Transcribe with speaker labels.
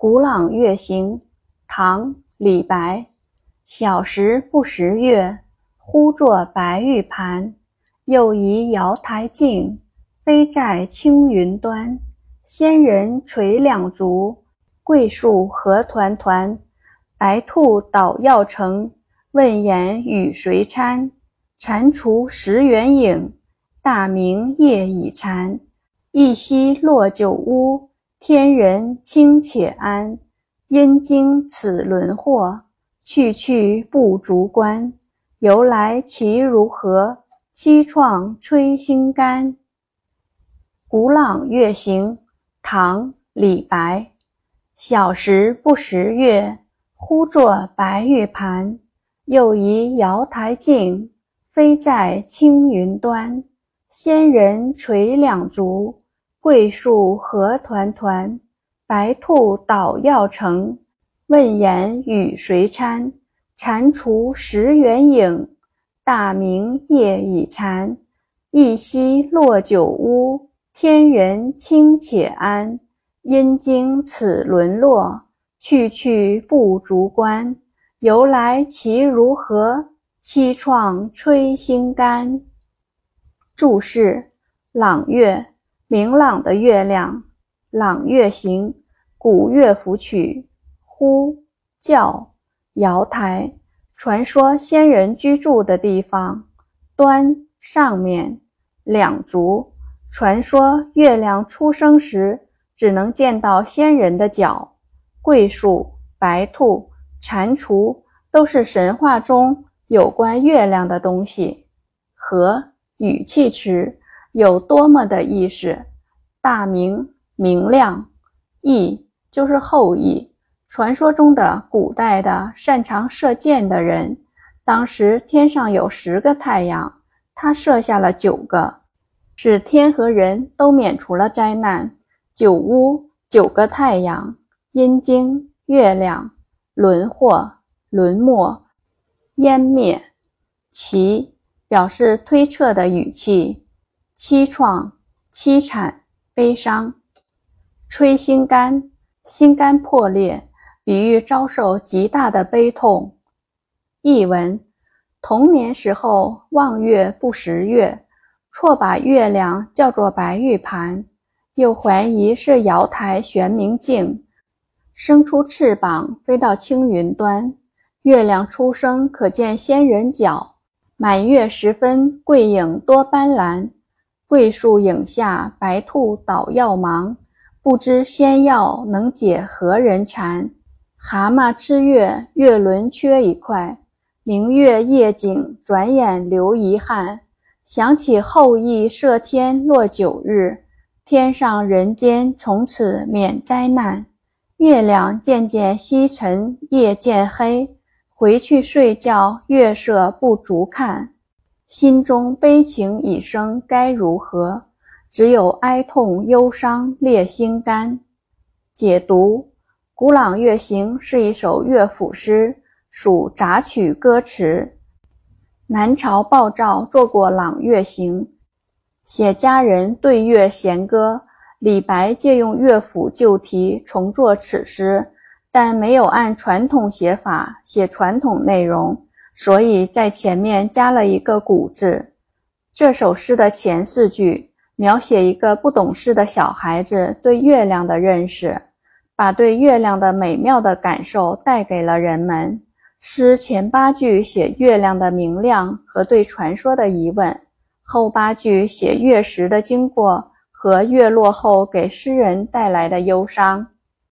Speaker 1: 古朗月行，唐·李白。小时不识月，呼作白玉盘。又疑瑶台镜，飞在青云端。仙人垂两足，桂树何团团。白兔捣药成，问言与谁餐？蟾蜍蚀圆影，大明夜已残。一夕落九乌。天人清且安，因经此轮祸，去去不足观。由来其如何？凄怆摧心肝。古朗月行，唐·李白。小时不识月，呼作白玉盘。又疑瑶台镜，飞在青云端。仙人垂两足。桂树何团团，白兔捣药成。问言与谁餐？蟾蜍蚀圆影，大明夜已残。一夕落九乌，天人清且安。因经此沦落，去去不足观。由来其如何？凄怆摧心肝。注释：朗月。明朗的月亮，朗月行，古乐府曲，呼叫瑶台，传说仙人居住的地方。端上面两足，传说月亮出生时只能见到仙人的脚。桂树、白兔、蟾蜍都是神话中有关月亮的东西。和语气词。有多么的意思？大明明亮，羿就是后羿，传说中的古代的擅长射箭的人。当时天上有十个太阳，他射下了九个，使天和人都免除了灾难。九乌九个太阳，阴经月亮，轮祸轮没，湮灭，其表示推测的语气。凄怆、凄惨、悲伤，摧心肝，心肝破裂，比喻遭受极大的悲痛。译文：童年时候望月不识月，错把月亮叫做白玉盘，又怀疑是瑶台玄明镜，生出翅膀飞到青云端。月亮出生可见仙人脚，满月时分，桂影多斑斓。桂树影下，白兔捣药忙，不知仙药能解何人馋。蛤蟆吃月，月轮缺一块。明月夜景，转眼留遗憾。想起后羿射天落九日，天上人间从此免灾难。月亮渐渐西沉，夜渐黑，回去睡觉，月色不足看。心中悲情已生，该如何？只有哀痛忧伤裂心肝。解读：《古朗月行》是一首乐府诗，属杂曲歌词。南朝鲍照做过《朗月行》，写佳人对月弦歌。李白借用乐府旧题重作此诗，但没有按传统写法写传统内容。所以在前面加了一个“古”字。这首诗的前四句描写一个不懂事的小孩子对月亮的认识，把对月亮的美妙的感受带给了人们。诗前八句写月亮的明亮和对传说的疑问，后八句写月食的经过和月落后给诗人带来的忧伤。